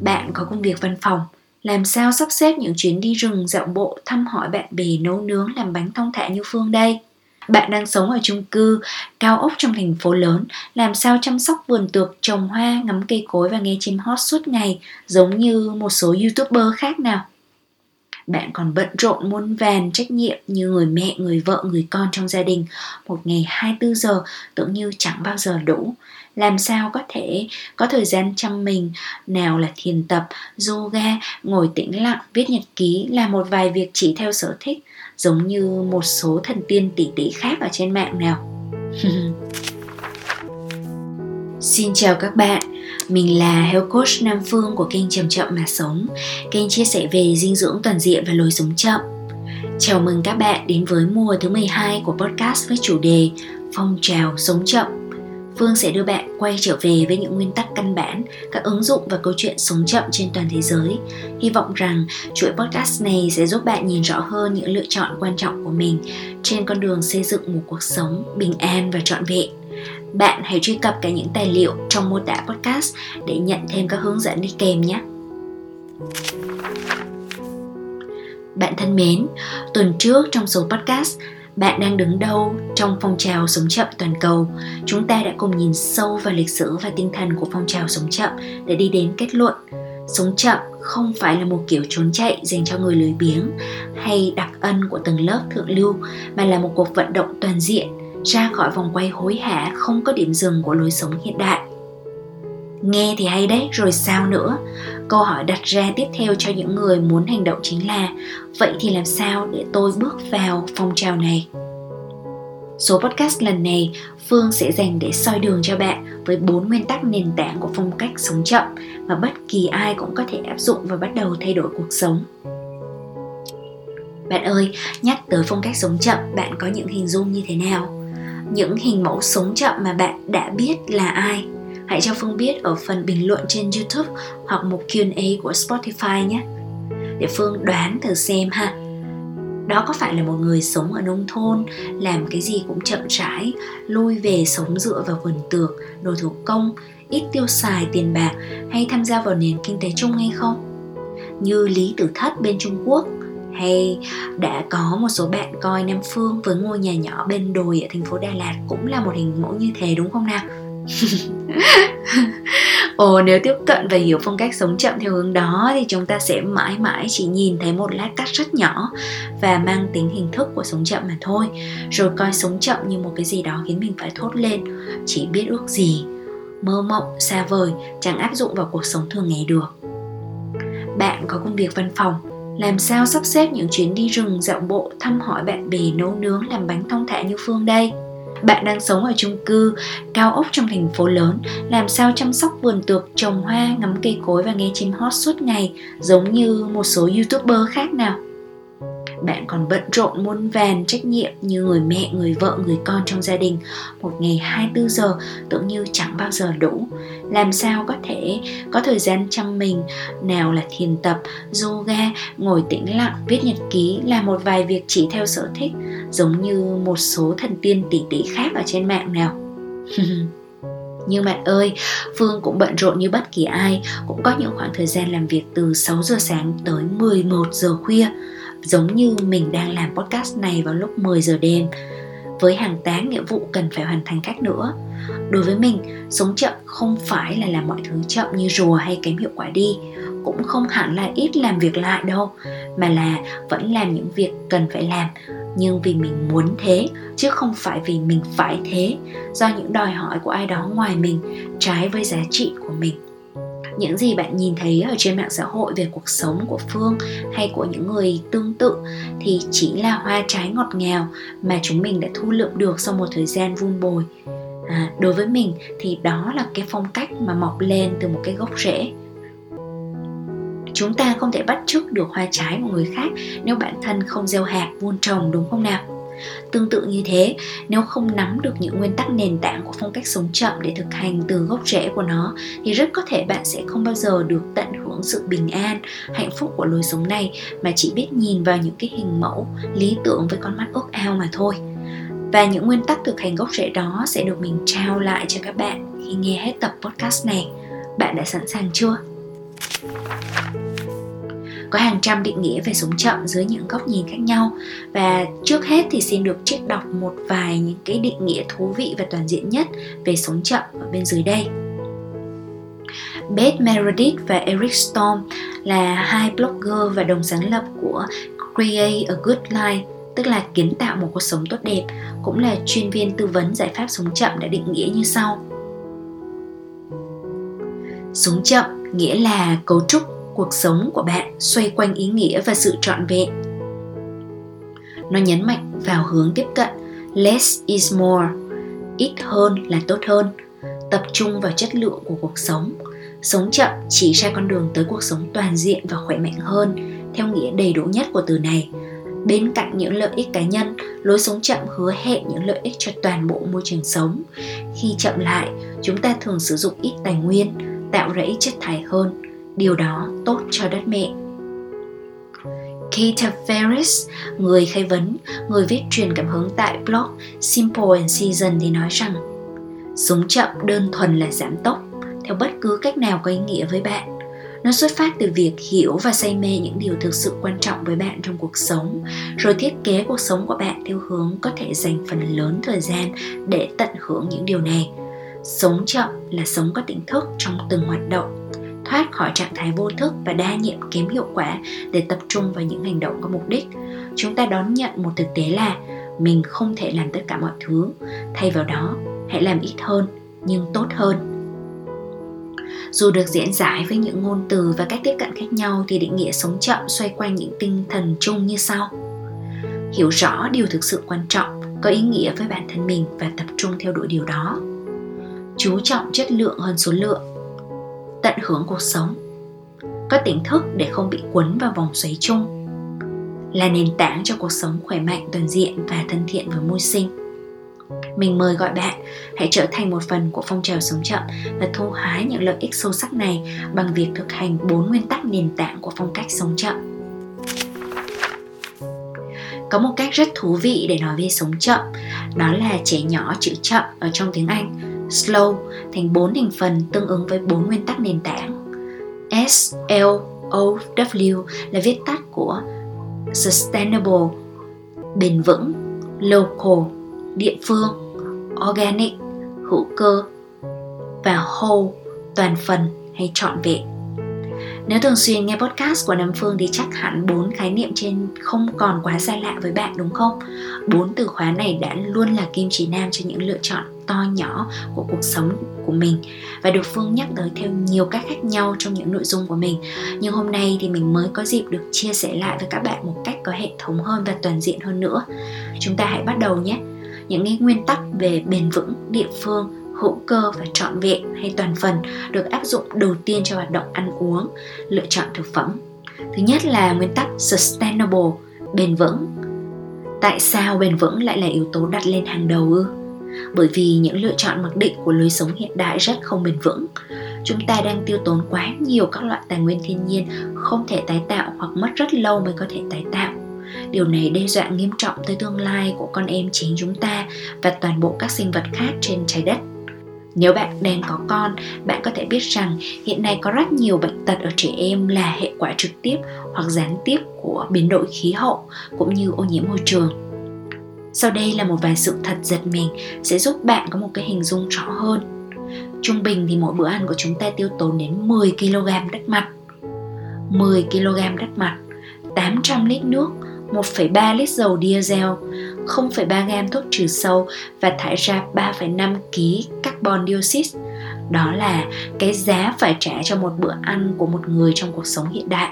Bạn có công việc văn phòng, làm sao sắp xếp những chuyến đi rừng dạo bộ thăm hỏi bạn bè nấu nướng làm bánh thông thả như Phương đây? Bạn đang sống ở chung cư, cao ốc trong thành phố lớn, làm sao chăm sóc vườn tược, trồng hoa, ngắm cây cối và nghe chim hót suốt ngày giống như một số youtuber khác nào? Bạn còn bận rộn muôn vàn trách nhiệm như người mẹ, người vợ, người con trong gia đình Một ngày 24 giờ tưởng như chẳng bao giờ đủ làm sao có thể có thời gian chăm mình? Nào là thiền tập, yoga, ngồi tĩnh lặng, viết nhật ký là một vài việc chỉ theo sở thích Giống như một số thần tiên tỷ tỷ khác ở trên mạng nào. Xin chào các bạn, mình là Health Coach Nam Phương của kênh Chậm Chậm Mà Sống. Kênh chia sẻ về dinh dưỡng toàn diện và lối sống chậm. Chào mừng các bạn đến với mùa thứ 12 của podcast với chủ đề Phong trào sống chậm. Phương sẽ đưa bạn quay trở về với những nguyên tắc căn bản, các ứng dụng và câu chuyện sống chậm trên toàn thế giới. Hy vọng rằng chuỗi podcast này sẽ giúp bạn nhìn rõ hơn những lựa chọn quan trọng của mình trên con đường xây dựng một cuộc sống bình an và trọn vẹn. Bạn hãy truy cập cả những tài liệu trong mô tả podcast để nhận thêm các hướng dẫn đi kèm nhé. Bạn thân mến, tuần trước trong số podcast bạn đang đứng đâu trong phong trào sống chậm toàn cầu? Chúng ta đã cùng nhìn sâu vào lịch sử và tinh thần của phong trào sống chậm để đi đến kết luận. Sống chậm không phải là một kiểu trốn chạy dành cho người lười biếng hay đặc ân của từng lớp thượng lưu, mà là một cuộc vận động toàn diện, ra khỏi vòng quay hối hả không có điểm dừng của lối sống hiện đại nghe thì hay đấy, rồi sao nữa? Câu hỏi đặt ra tiếp theo cho những người muốn hành động chính là, vậy thì làm sao để tôi bước vào phong trào này? Số podcast lần này, phương sẽ dành để soi đường cho bạn với bốn nguyên tắc nền tảng của phong cách sống chậm mà bất kỳ ai cũng có thể áp dụng và bắt đầu thay đổi cuộc sống. Bạn ơi, nhắc tới phong cách sống chậm, bạn có những hình dung như thế nào? Những hình mẫu sống chậm mà bạn đã biết là ai? Hãy cho Phương biết ở phần bình luận trên YouTube hoặc một Q&A của Spotify nhé. Để Phương đoán thử xem ha. Đó có phải là một người sống ở nông thôn, làm cái gì cũng chậm rãi, lui về sống dựa vào vườn tược, đồ thủ công, ít tiêu xài tiền bạc hay tham gia vào nền kinh tế chung hay không? Như Lý Tử Thất bên Trung Quốc hay đã có một số bạn coi Nam Phương với ngôi nhà nhỏ bên đồi ở thành phố Đà Lạt cũng là một hình mẫu như thế đúng không nào? Ồ, nếu tiếp cận và hiểu phong cách sống chậm theo hướng đó thì chúng ta sẽ mãi mãi chỉ nhìn thấy một lát cắt rất nhỏ và mang tính hình thức của sống chậm mà thôi. Rồi coi sống chậm như một cái gì đó khiến mình phải thốt lên. Chỉ biết ước gì, mơ mộng, xa vời, chẳng áp dụng vào cuộc sống thường ngày được. Bạn có công việc văn phòng, làm sao sắp xếp những chuyến đi rừng, dạo bộ, thăm hỏi bạn bè, nấu nướng, làm bánh thông thả như phương đây? Bạn đang sống ở chung cư, cao ốc trong thành phố lớn, làm sao chăm sóc vườn tược, trồng hoa, ngắm cây cối và nghe chim hót suốt ngày giống như một số youtuber khác nào? Bạn còn bận rộn muôn vàn trách nhiệm như người mẹ, người vợ, người con trong gia đình. Một ngày 24 giờ tưởng như chẳng bao giờ đủ. Làm sao có thể có thời gian chăm mình? Nào là thiền tập, yoga, ngồi tĩnh lặng, viết nhật ký là một vài việc chỉ theo sở thích giống như một số thần tiên tỷ tỷ khác ở trên mạng nào. Nhưng bạn ơi, Phương cũng bận rộn như bất kỳ ai, cũng có những khoảng thời gian làm việc từ 6 giờ sáng tới 11 giờ khuya giống như mình đang làm podcast này vào lúc 10 giờ đêm. Với hàng tá nghĩa vụ cần phải hoàn thành khác nữa. Đối với mình, sống chậm không phải là làm mọi thứ chậm như rùa hay kém hiệu quả đi. Cũng không hẳn là ít làm việc lại đâu, mà là vẫn làm những việc cần phải làm, nhưng vì mình muốn thế, chứ không phải vì mình phải thế. Do những đòi hỏi của ai đó ngoài mình, trái với giá trị của mình những gì bạn nhìn thấy ở trên mạng xã hội về cuộc sống của phương hay của những người tương tự thì chỉ là hoa trái ngọt ngào mà chúng mình đã thu lượm được sau một thời gian vun bồi. À, đối với mình thì đó là cái phong cách mà mọc lên từ một cái gốc rễ. Chúng ta không thể bắt chước được hoa trái của người khác nếu bản thân không gieo hạt vun trồng đúng không nào? Tương tự như thế, nếu không nắm được những nguyên tắc nền tảng của phong cách sống chậm để thực hành từ gốc rễ của nó thì rất có thể bạn sẽ không bao giờ được tận hưởng sự bình an, hạnh phúc của lối sống này mà chỉ biết nhìn vào những cái hình mẫu lý tưởng với con mắt ước ao mà thôi. Và những nguyên tắc thực hành gốc rễ đó sẽ được mình trao lại cho các bạn khi nghe hết tập podcast này. Bạn đã sẵn sàng chưa? Có hàng trăm định nghĩa về sống chậm dưới những góc nhìn khác nhau và trước hết thì xin được trích đọc một vài những cái định nghĩa thú vị và toàn diện nhất về sống chậm ở bên dưới đây. Beth Meredith và Eric Storm là hai blogger và đồng sáng lập của Create a Good Life, tức là kiến tạo một cuộc sống tốt đẹp, cũng là chuyên viên tư vấn giải pháp sống chậm đã định nghĩa như sau. Sống chậm nghĩa là cấu trúc cuộc sống của bạn xoay quanh ý nghĩa và sự trọn vẹn. Nó nhấn mạnh vào hướng tiếp cận, less is more, ít hơn là tốt hơn, tập trung vào chất lượng của cuộc sống sống chậm chỉ ra con đường tới cuộc sống toàn diện và khỏe mạnh hơn, theo nghĩa đầy đủ nhất của từ này. Bên cạnh những lợi ích cá nhân, lối sống chậm hứa hẹn những lợi ích cho toàn bộ môi trường sống. Khi chậm lại, chúng ta thường sử dụng ít tài nguyên, tạo ra ít chất thải hơn điều đó tốt cho đất mẹ Kate Ferris, người khai vấn, người viết truyền cảm hứng tại blog Simple and Season thì nói rằng Sống chậm đơn thuần là giảm tốc theo bất cứ cách nào có ý nghĩa với bạn. Nó xuất phát từ việc hiểu và say mê những điều thực sự quan trọng với bạn trong cuộc sống, rồi thiết kế cuộc sống của bạn theo hướng có thể dành phần lớn thời gian để tận hưởng những điều này. Sống chậm là sống có tỉnh thức trong từng hoạt động, thoát khỏi trạng thái vô thức và đa nhiệm kém hiệu quả để tập trung vào những hành động có mục đích. Chúng ta đón nhận một thực tế là mình không thể làm tất cả mọi thứ. Thay vào đó, hãy làm ít hơn, nhưng tốt hơn. Dù được diễn giải với những ngôn từ và cách tiếp cận khác nhau thì định nghĩa sống chậm xoay quanh những tinh thần chung như sau. Hiểu rõ điều thực sự quan trọng, có ý nghĩa với bản thân mình và tập trung theo đuổi điều đó. Chú trọng chất lượng hơn số lượng tận hưởng cuộc sống, có tỉnh thức để không bị cuốn vào vòng xoáy chung, là nền tảng cho cuộc sống khỏe mạnh, toàn diện và thân thiện với môi sinh. Mình mời gọi bạn hãy trở thành một phần của phong trào sống chậm và thu hái những lợi ích sâu sắc này bằng việc thực hành bốn nguyên tắc nền tảng của phong cách sống chậm. Có một cách rất thú vị để nói về sống chậm, đó là trẻ nhỏ chữ chậm ở trong tiếng anh slow thành bốn thành phần tương ứng với bốn nguyên tắc nền tảng. S, L, O, W là viết tắt của Sustainable, bền vững, local, địa phương, organic, hữu cơ và whole, toàn phần hay trọn vẹn. Nếu thường xuyên nghe podcast của Nam Phương thì chắc hẳn bốn khái niệm trên không còn quá xa lạ với bạn đúng không? Bốn từ khóa này đã luôn là kim chỉ nam cho những lựa chọn to nhỏ của cuộc sống của mình và được Phương nhắc tới theo nhiều cách khác nhau trong những nội dung của mình. Nhưng hôm nay thì mình mới có dịp được chia sẻ lại với các bạn một cách có hệ thống hơn và toàn diện hơn nữa. Chúng ta hãy bắt đầu nhé. Những cái nguyên tắc về bền vững, địa phương, hữu cơ và trọn vẹn hay toàn phần được áp dụng đầu tiên cho hoạt động ăn uống, lựa chọn thực phẩm. Thứ nhất là nguyên tắc sustainable, bền vững. Tại sao bền vững lại là yếu tố đặt lên hàng đầu ư? Bởi vì những lựa chọn mặc định của lối sống hiện đại rất không bền vững. Chúng ta đang tiêu tốn quá nhiều các loại tài nguyên thiên nhiên không thể tái tạo hoặc mất rất lâu mới có thể tái tạo điều này đe dọa nghiêm trọng tới tương lai của con em chính chúng ta và toàn bộ các sinh vật khác trên trái đất nếu bạn đang có con, bạn có thể biết rằng hiện nay có rất nhiều bệnh tật ở trẻ em là hệ quả trực tiếp hoặc gián tiếp của biến đổi khí hậu cũng như ô nhiễm môi trường. Sau đây là một vài sự thật giật mình sẽ giúp bạn có một cái hình dung rõ hơn. Trung bình thì mỗi bữa ăn của chúng ta tiêu tốn đến 10 kg đất mặt. 10 kg đất mặt, 800 lít nước, 1,3 lít dầu diesel, 0,3 gam thuốc trừ sâu và thải ra 3,5 kg carbon dioxide. Đó là cái giá phải trả cho một bữa ăn của một người trong cuộc sống hiện đại.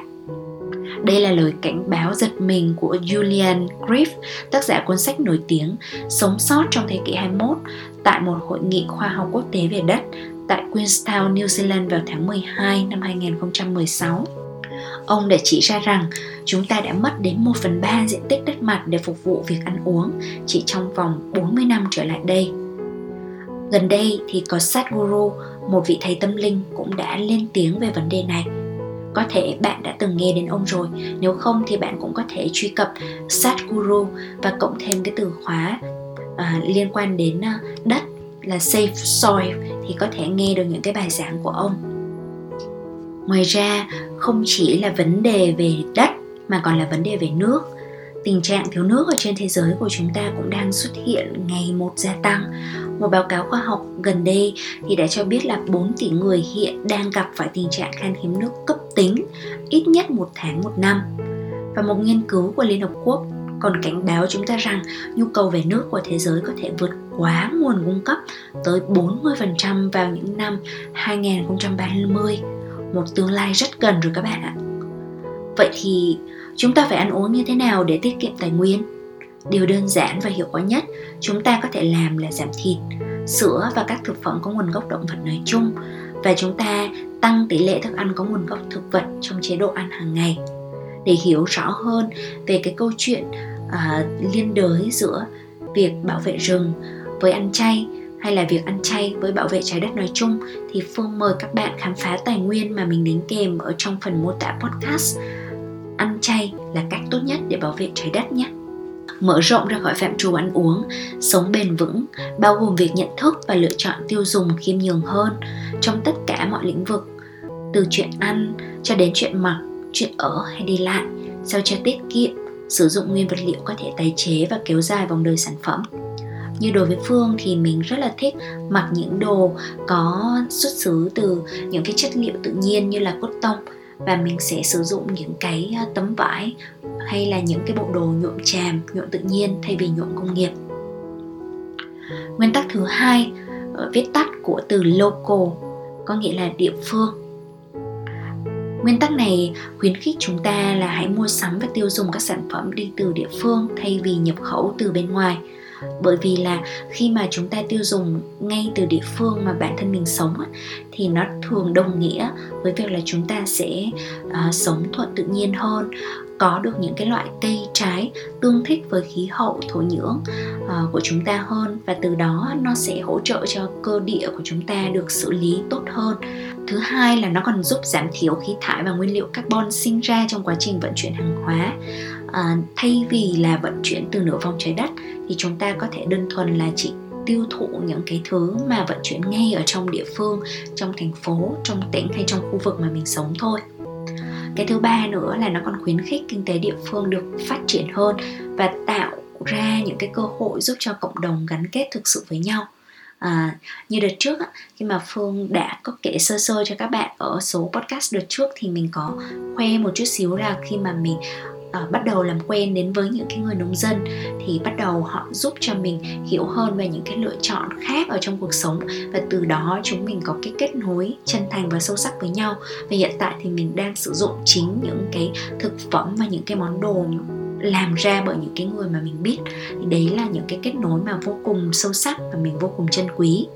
Đây là lời cảnh báo giật mình của Julian Griff, tác giả cuốn sách nổi tiếng Sống sót trong thế kỷ 21 tại một hội nghị khoa học quốc tế về đất tại Queenstown, New Zealand vào tháng 12 năm 2016. Ông đã chỉ ra rằng chúng ta đã mất đến 1 phần 3 diện tích đất mặt để phục vụ việc ăn uống chỉ trong vòng 40 năm trở lại đây. Gần đây thì có Sadhguru, một vị thầy tâm linh cũng đã lên tiếng về vấn đề này. Có thể bạn đã từng nghe đến ông rồi, nếu không thì bạn cũng có thể truy cập Satguru và cộng thêm cái từ khóa à, liên quan đến à, đất là safe soil thì có thể nghe được những cái bài giảng của ông. Ngoài ra không chỉ là vấn đề về đất mà còn là vấn đề về nước tình trạng thiếu nước ở trên thế giới của chúng ta cũng đang xuất hiện ngày một gia tăng. Một báo cáo khoa học gần đây thì đã cho biết là 4 tỷ người hiện đang gặp phải tình trạng khan hiếm nước cấp tính ít nhất một tháng một năm. Và một nghiên cứu của Liên Hợp Quốc còn cảnh báo chúng ta rằng nhu cầu về nước của thế giới có thể vượt quá nguồn cung cấp tới 40% vào những năm 2030, một tương lai rất gần rồi các bạn ạ. Vậy thì chúng ta phải ăn uống như thế nào để tiết kiệm tài nguyên? Điều đơn giản và hiệu quả nhất chúng ta có thể làm là giảm thịt sữa và các thực phẩm có nguồn gốc động vật nói chung và chúng ta tăng tỷ lệ thức ăn có nguồn gốc thực vật trong chế độ ăn hàng ngày. Để hiểu rõ hơn về cái câu chuyện uh, liên đới giữa việc bảo vệ rừng với ăn chay hay là việc ăn chay với bảo vệ trái đất nói chung thì Phương mời các bạn khám phá tài nguyên mà mình đính kèm ở trong phần mô tả podcast ăn chay là cách tốt nhất để bảo vệ trái đất nhé. Mở rộng ra khỏi phạm trù ăn uống, sống bền vững, bao gồm việc nhận thức và lựa chọn tiêu dùng khiêm nhường hơn trong tất cả mọi lĩnh vực, từ chuyện ăn cho đến chuyện mặc, chuyện ở hay đi lại sao cho tiết kiệm, sử dụng nguyên vật liệu có thể tái chế và kéo dài vòng đời sản phẩm. Như đối với phương thì mình rất là thích mặc những đồ có xuất xứ từ những cái chất liệu tự nhiên như là cốt tông và mình sẽ sử dụng những cái à, tấm vải hay là những cái bộ đồ nhuộm tràm nhuộm tự nhiên thay vì nhuộm công nghiệp. Nguyên tắc thứ hai ờ, viết tắt của từ local có nghĩa là địa phương. Nguyên tắc này khuyến khích chúng ta là hãy mua sắm và tiêu dùng các sản phẩm đi từ địa phương thay vì nhập khẩu từ bên ngoài bởi vì là khi mà chúng ta tiêu dùng ngay từ địa phương mà bản thân mình sống thì nó thường đồng nghĩa với việc là chúng ta sẽ uh, sống thuận tự nhiên hơn có được những cái loại cây trái tương thích với khí hậu thổ nhưỡng uh, của chúng ta hơn. Và từ đó nó sẽ hỗ trợ cho cơ địa của chúng ta được xử lý tốt hơn. Thứ hai là nó còn giúp giảm thiểu khí thải và nguyên liệu carbon sinh ra trong quá trình vận chuyển hàng hóa à, thay vì là vận chuyển từ nửa vòng trái đất thì chúng ta có thể đơn thuần là chỉ tiêu thụ những cái thứ mà vận chuyển ngay ở trong địa phương trong thành phố trong tỉnh hay trong khu vực mà mình sống thôi. Cái thứ ba nữa là nó còn khuyến khích kinh tế địa phương được phát triển hơn và tạo ra những cái cơ hội giúp cho cộng đồng gắn kết thực sự với nhau. À, như đợt trước khi mà phương đã có kể sơ sơ cho các bạn ở số podcast đợt trước thì mình có khoe một chút xíu là khi mà mình uh, bắt đầu làm quen đến với những cái người nông dân thì bắt đầu họ giúp cho mình hiểu hơn về những cái lựa chọn khác ở trong cuộc sống. Và từ đó chúng mình có cái kết nối chân thành và sâu sắc với nhau. Và hiện tại thì mình đang sử dụng chính những cái thực phẩm và những cái món đồ làm ra bởi những cái người mà mình biết. Thì đấy là những cái kết nối mà vô cùng sâu sắc và mình vô cùng trân quý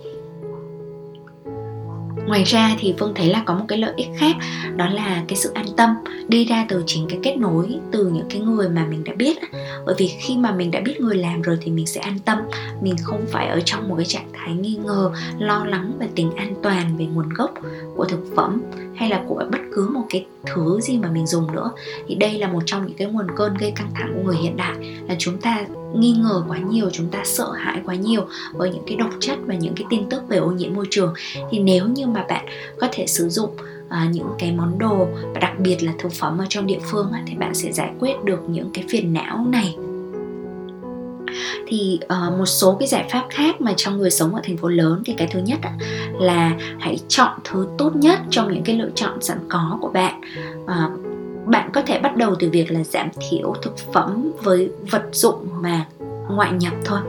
ngoài ra thì phương thấy là có một cái lợi ích khác, đó là cái sự an tâm, đi ra từ chính cái kết nối từ những cái người mà mình đã biết bởi vì khi mà mình đã biết người làm rồi thì mình sẽ an tâm, mình không phải ở trong một cái trạng thái nghi ngờ, lo lắng về tính an toàn, về nguồn gốc của thực phẩm hay là của bất cứ một cái thứ gì mà mình dùng nữa. Thì đây là một trong những cái nguồn cơn gây căng thẳng của người hiện đại là chúng ta nghi ngờ quá nhiều chúng ta sợ hãi quá nhiều với những cái độc chất và những cái tin tức về ô nhiễm môi trường. Thì nếu như mà bạn có thể sử dụng À, những cái món đồ và đặc biệt là thực phẩm ở trong địa phương thì bạn sẽ giải quyết được những cái phiền não này thì uh, một số cái giải pháp khác mà cho người sống ở thành phố lớn thì cái thứ nhất là hãy chọn thứ tốt nhất trong những cái lựa chọn sẵn có của bạn. Uh, bạn có thể bắt đầu từ việc là giảm thiểu thực phẩm với vật dụng mà ngoại nhập thôi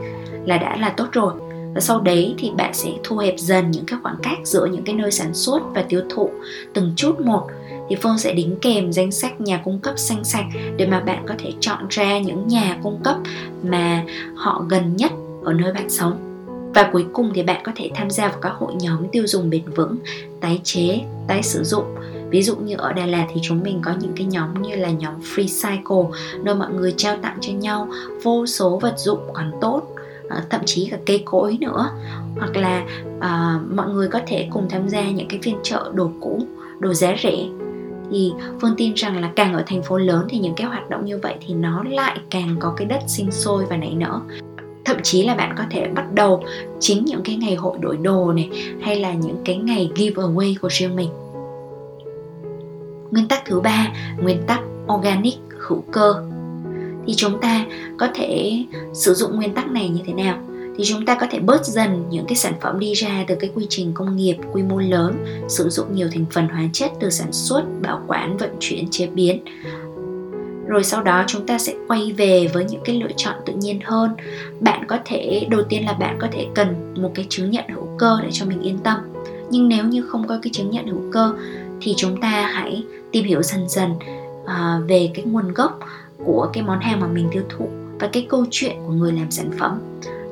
là đã là tốt rồi. Và sau đấy thì bạn sẽ thu hẹp dần những cái khoảng cách giữa những cái nơi sản xuất và tiêu thụ từng chút một thì Phương sẽ đính kèm danh sách nhà cung cấp xanh sạch để mà bạn có thể chọn ra những nhà cung cấp mà họ gần nhất ở nơi bạn sống. Và cuối cùng thì bạn có thể tham gia vào các hội nhóm tiêu dùng bền vững tái chế tái sử dụng. Ví dụ như ở Đà Lạt thì chúng mình có những cái nhóm như là nhóm Free Cycle nơi mọi người trao tặng cho nhau vô số vật dụng còn tốt ờ, thậm chí cả cây cối nữa. Hoặc là uh, mọi người có thể cùng tham gia những cái phiên chợ đồ cũ đồ giá rẻ thì phương tin rằng là càng ở thành phố lớn thì những cái hoạt động như vậy thì nó lại càng có cái đất sinh sôi và nảy nở. Thậm chí là bạn có thể bắt đầu chính những cái ngày hội đổi đồ này, hay là những cái ngày giveaway của riêng mình. Nguyên tắc thứ ba, nguyên tắc organic hữu cơ. Thì chúng ta có thể sử dụng nguyên tắc này như thế nào? Thì chúng ta có thể bớt dần những cái sản phẩm đi ra từ cái quy trình công nghiệp quy mô lớn sử dụng nhiều thành phần hóa chất từ sản xuất bảo quản vận chuyển chế biến. Rồi sau đó chúng ta sẽ quay về với những cái lựa chọn tự nhiên hơn. Bạn có thể đầu tiên là bạn có thể cần một cái chứng nhận hữu cơ để cho mình yên tâm. Nhưng nếu như không có cái chứng nhận hữu cơ thì chúng ta hãy tìm hiểu dần dần uh, về cái nguồn gốc của cái món hàng mà mình tiêu thụ và cái câu chuyện của người làm sản phẩm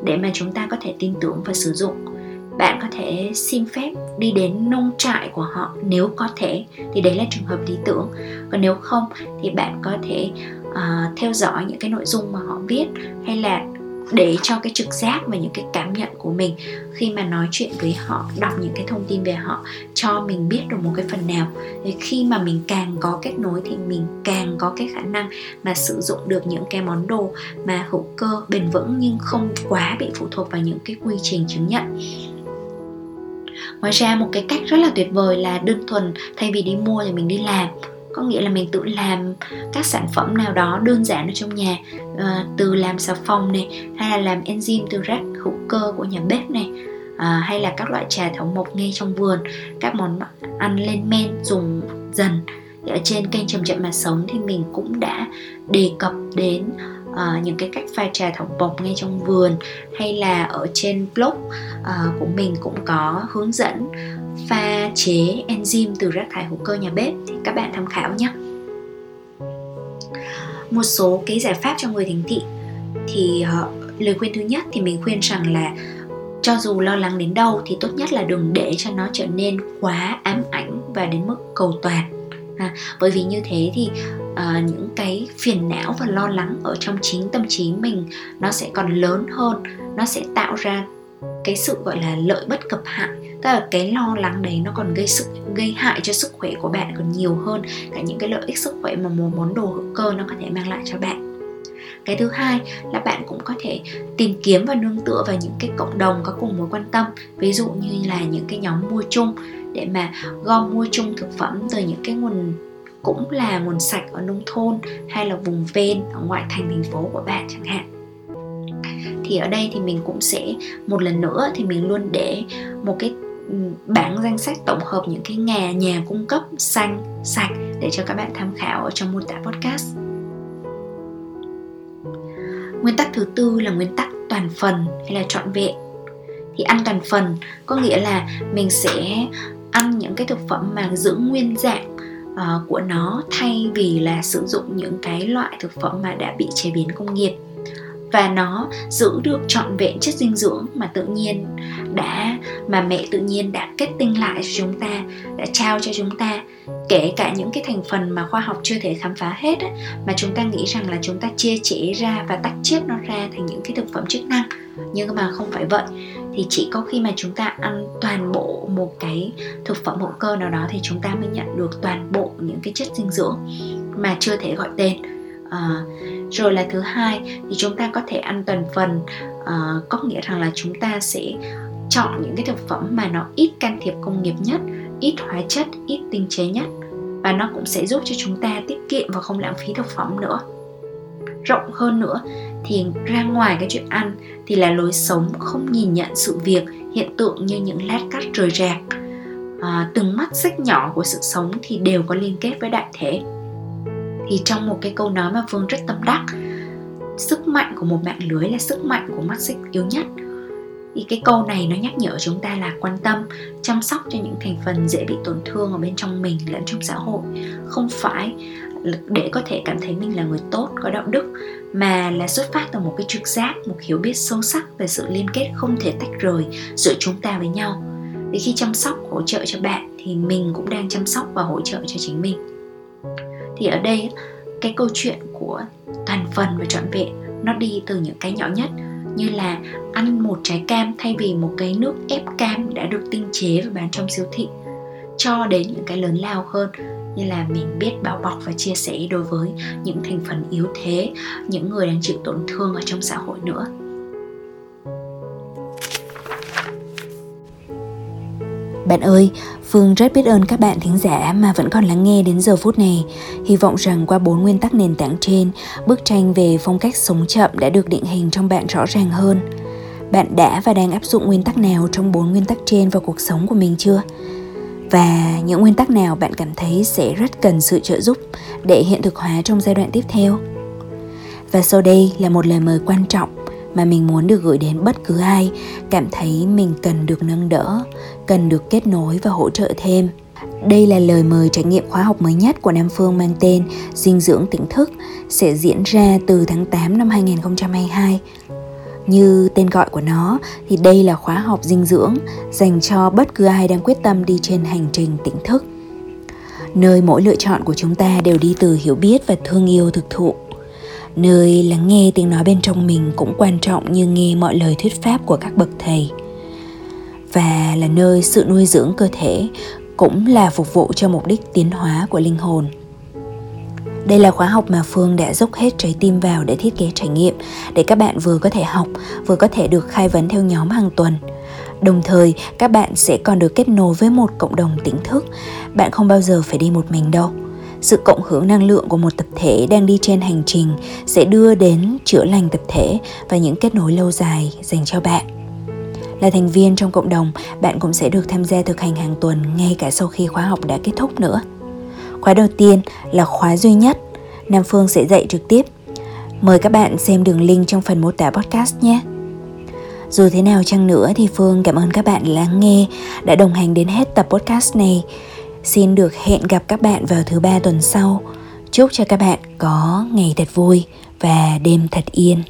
để mà chúng ta có thể tin tưởng và sử dụng. Bạn có thể xin phép đi đến nông trại của họ nếu có thể thì đấy là trường hợp lý tưởng. Còn nếu không thì bạn có thể uh, theo dõi những cái nội dung mà họ viết hay là để cho cái trực giác và những cái cảm nhận của mình khi mà nói chuyện với họ, đọc những cái thông tin về họ, cho mình biết được một cái phần nào. Thì khi mà mình càng có kết nối thì mình càng có cái khả năng mà sử dụng được những cái món đồ mà hữu cơ, bền vững nhưng không quá bị phụ thuộc vào những cái quy trình chứng nhận. Ngoài ra một cái cách rất là tuyệt vời là đơn thuần thay vì đi mua thì mình đi làm có nghĩa là mình tự làm các sản phẩm nào đó đơn giản ở trong nhà à, từ làm xà phòng này hay là làm enzyme từ rác hữu cơ của nhà bếp này à, hay là các loại trà thảo mộc ngay trong vườn các món ăn lên men dùng dần ở trên kênh chậm chậm mà sống thì mình cũng đã đề cập đến uh, những cái cách pha trà thảo mộc ngay trong vườn hay là ở trên blog uh, của mình cũng có hướng dẫn pha chế enzyme từ rác thải hữu cơ nhà bếp. Thì các bạn tham khảo nhé. Một số cái giải pháp cho người thành thị. Thì uh, lời khuyên thứ nhất thì mình khuyên rằng là cho dù lo lắng đến đâu thì tốt nhất là đừng để cho nó trở nên quá ám ảnh và đến mức cầu toàn. À, bởi vì như thế thì uh, những cái phiền não và lo lắng ở trong chính tâm trí mình nó sẽ còn lớn hơn. Nó sẽ tạo ra cái sự gọi là lợi bất cập hại tức là cái lo lắng đấy nó còn gây sức, gây hại cho sức khỏe của bạn còn nhiều hơn. Cả những cái lợi ích sức khỏe mà một món đồ hữu cơ nó có thể mang lại cho bạn. Cái thứ hai là bạn cũng có thể tìm kiếm và nương tựa vào những cái cộng đồng có cùng mối quan tâm. Ví dụ như là những cái nhóm mua chung, để mà gom mua chung thực phẩm từ những cái nguồn, cũng là nguồn sạch ở nông thôn hay là vùng ven ở ngoại thành thành phố của bạn chẳng hạn. Thì ở đây thì mình cũng sẽ, một lần nữa thì mình luôn để một cái bảng danh sách tổng hợp những cái nhà nhà cung cấp xanh sạch để cho các bạn tham khảo ở trong mô tả podcast. Nguyên tắc thứ tư là nguyên tắc toàn phần hay là trọn vẹn. Thì ăn toàn phần có nghĩa là mình sẽ ăn những cái thực phẩm mà giữ nguyên dạng uh, của nó thay vì là sử dụng những cái loại thực phẩm mà đã bị chế biến công nghiệp và nó giữ được trọn vẹn chất dinh dưỡng mà tự nhiên đã, mà mẹ tự nhiên đã kết tinh lại cho chúng ta, đã trao cho chúng ta. Kể cả những cái thành phần mà khoa học chưa thể khám phá hết á, mà chúng ta nghĩ rằng là chúng ta chia chỉ ra và tách chiết nó ra thành những cái thực phẩm chức năng. Nhưng mà không phải vậy. Thì chỉ có khi mà chúng ta ăn toàn bộ một cái thực phẩm hữu cơ nào đó thì chúng ta mới nhận được toàn bộ những cái chất dinh dưỡng mà chưa thể gọi tên à, rồi là thứ hai thì chúng ta có thể ăn toàn phần. À, có nghĩa rằng là chúng ta sẽ chọn những cái thực phẩm mà nó ít can thiệp công nghiệp nhất ít hóa chất ít tinh chế nhất. Và nó cũng sẽ giúp cho chúng ta tiết kiệm và không lãng phí thực phẩm nữa. Rộng hơn nữa thì ra ngoài cái chuyện ăn thì là lối sống không nhìn nhận sự việc hiện tượng như những lát cắt rời rạc. À, từng mắt xích nhỏ của sự sống thì đều có liên kết với đại thể thì trong một cái câu nói mà phương rất tâm đắc, sức mạnh của một mạng lưới là sức mạnh của mắt xích yếu nhất. Thì cái câu này nó nhắc nhở chúng ta là quan tâm, chăm sóc cho những thành phần dễ bị tổn thương ở bên trong mình lẫn trong xã hội. Không phải để có thể cảm thấy mình là người tốt, có đạo đức, mà là xuất phát từ một cái trực giác, một hiểu biết sâu sắc về sự liên kết không thể tách rời giữa chúng ta với nhau. Để khi chăm sóc, hỗ trợ cho bạn thì mình cũng đang chăm sóc và hỗ trợ cho chính mình thì ở đây cái câu chuyện của toàn phần và trọn vẹn nó đi từ những cái nhỏ nhất như là ăn một trái cam thay vì một cái nước ép cam đã được tinh chế và bán trong siêu thị, cho đến những cái lớn lao hơn như là mình biết bảo bọc và chia sẻ đối với những thành phần yếu thế, những người đang chịu tổn thương ở trong xã hội nữa. Bạn ơi, Phương rất biết ơn các bạn thính giả mà vẫn còn lắng nghe đến giờ phút này. Hy vọng rằng qua bốn nguyên tắc nền tảng trên, bức tranh về phong cách sống chậm đã được định hình trong bạn rõ ràng hơn. Bạn đã và đang áp dụng nguyên tắc nào trong bốn nguyên tắc trên vào cuộc sống của mình chưa? Và những nguyên tắc nào bạn cảm thấy sẽ rất cần sự trợ giúp để hiện thực hóa trong giai đoạn tiếp theo? Và sau đây là một lời mời quan trọng mà mình muốn được gửi đến bất cứ ai cảm thấy mình cần được nâng đỡ, cần được kết nối và hỗ trợ thêm. Đây là lời mời trải nghiệm khóa học mới nhất của Nam Phương mang tên Dinh dưỡng tỉnh thức sẽ diễn ra từ tháng 8 năm 2022. Như tên gọi của nó thì đây là khóa học dinh dưỡng dành cho bất cứ ai đang quyết tâm đi trên hành trình tỉnh thức. Nơi mỗi lựa chọn của chúng ta đều đi từ hiểu biết và thương yêu thực thụ nơi lắng nghe tiếng nói bên trong mình cũng quan trọng như nghe mọi lời thuyết pháp của các bậc thầy và là nơi sự nuôi dưỡng cơ thể cũng là phục vụ cho mục đích tiến hóa của linh hồn đây là khóa học mà Phương đã dốc hết trái tim vào để thiết kế trải nghiệm để các bạn vừa có thể học, vừa có thể được khai vấn theo nhóm hàng tuần. Đồng thời, các bạn sẽ còn được kết nối với một cộng đồng tỉnh thức. Bạn không bao giờ phải đi một mình đâu sự cộng hưởng năng lượng của một tập thể đang đi trên hành trình sẽ đưa đến chữa lành tập thể và những kết nối lâu dài dành cho bạn. Là thành viên trong cộng đồng bạn cũng sẽ được tham gia thực hành hàng tuần ngay cả sau khi khóa học đã kết thúc nữa. Khóa đầu tiên là khóa duy nhất. Nam phương sẽ dạy trực tiếp. Mời các bạn xem đường link trong phần mô tả podcast nhé. Dù thế nào chăng nữa thì Phương cảm ơn các bạn lắng nghe, đã đồng hành đến hết tập podcast này. Xin được hẹn gặp các bạn vào thứ ba tuần sau. Chúc cho các bạn có ngày thật vui và đêm thật yên.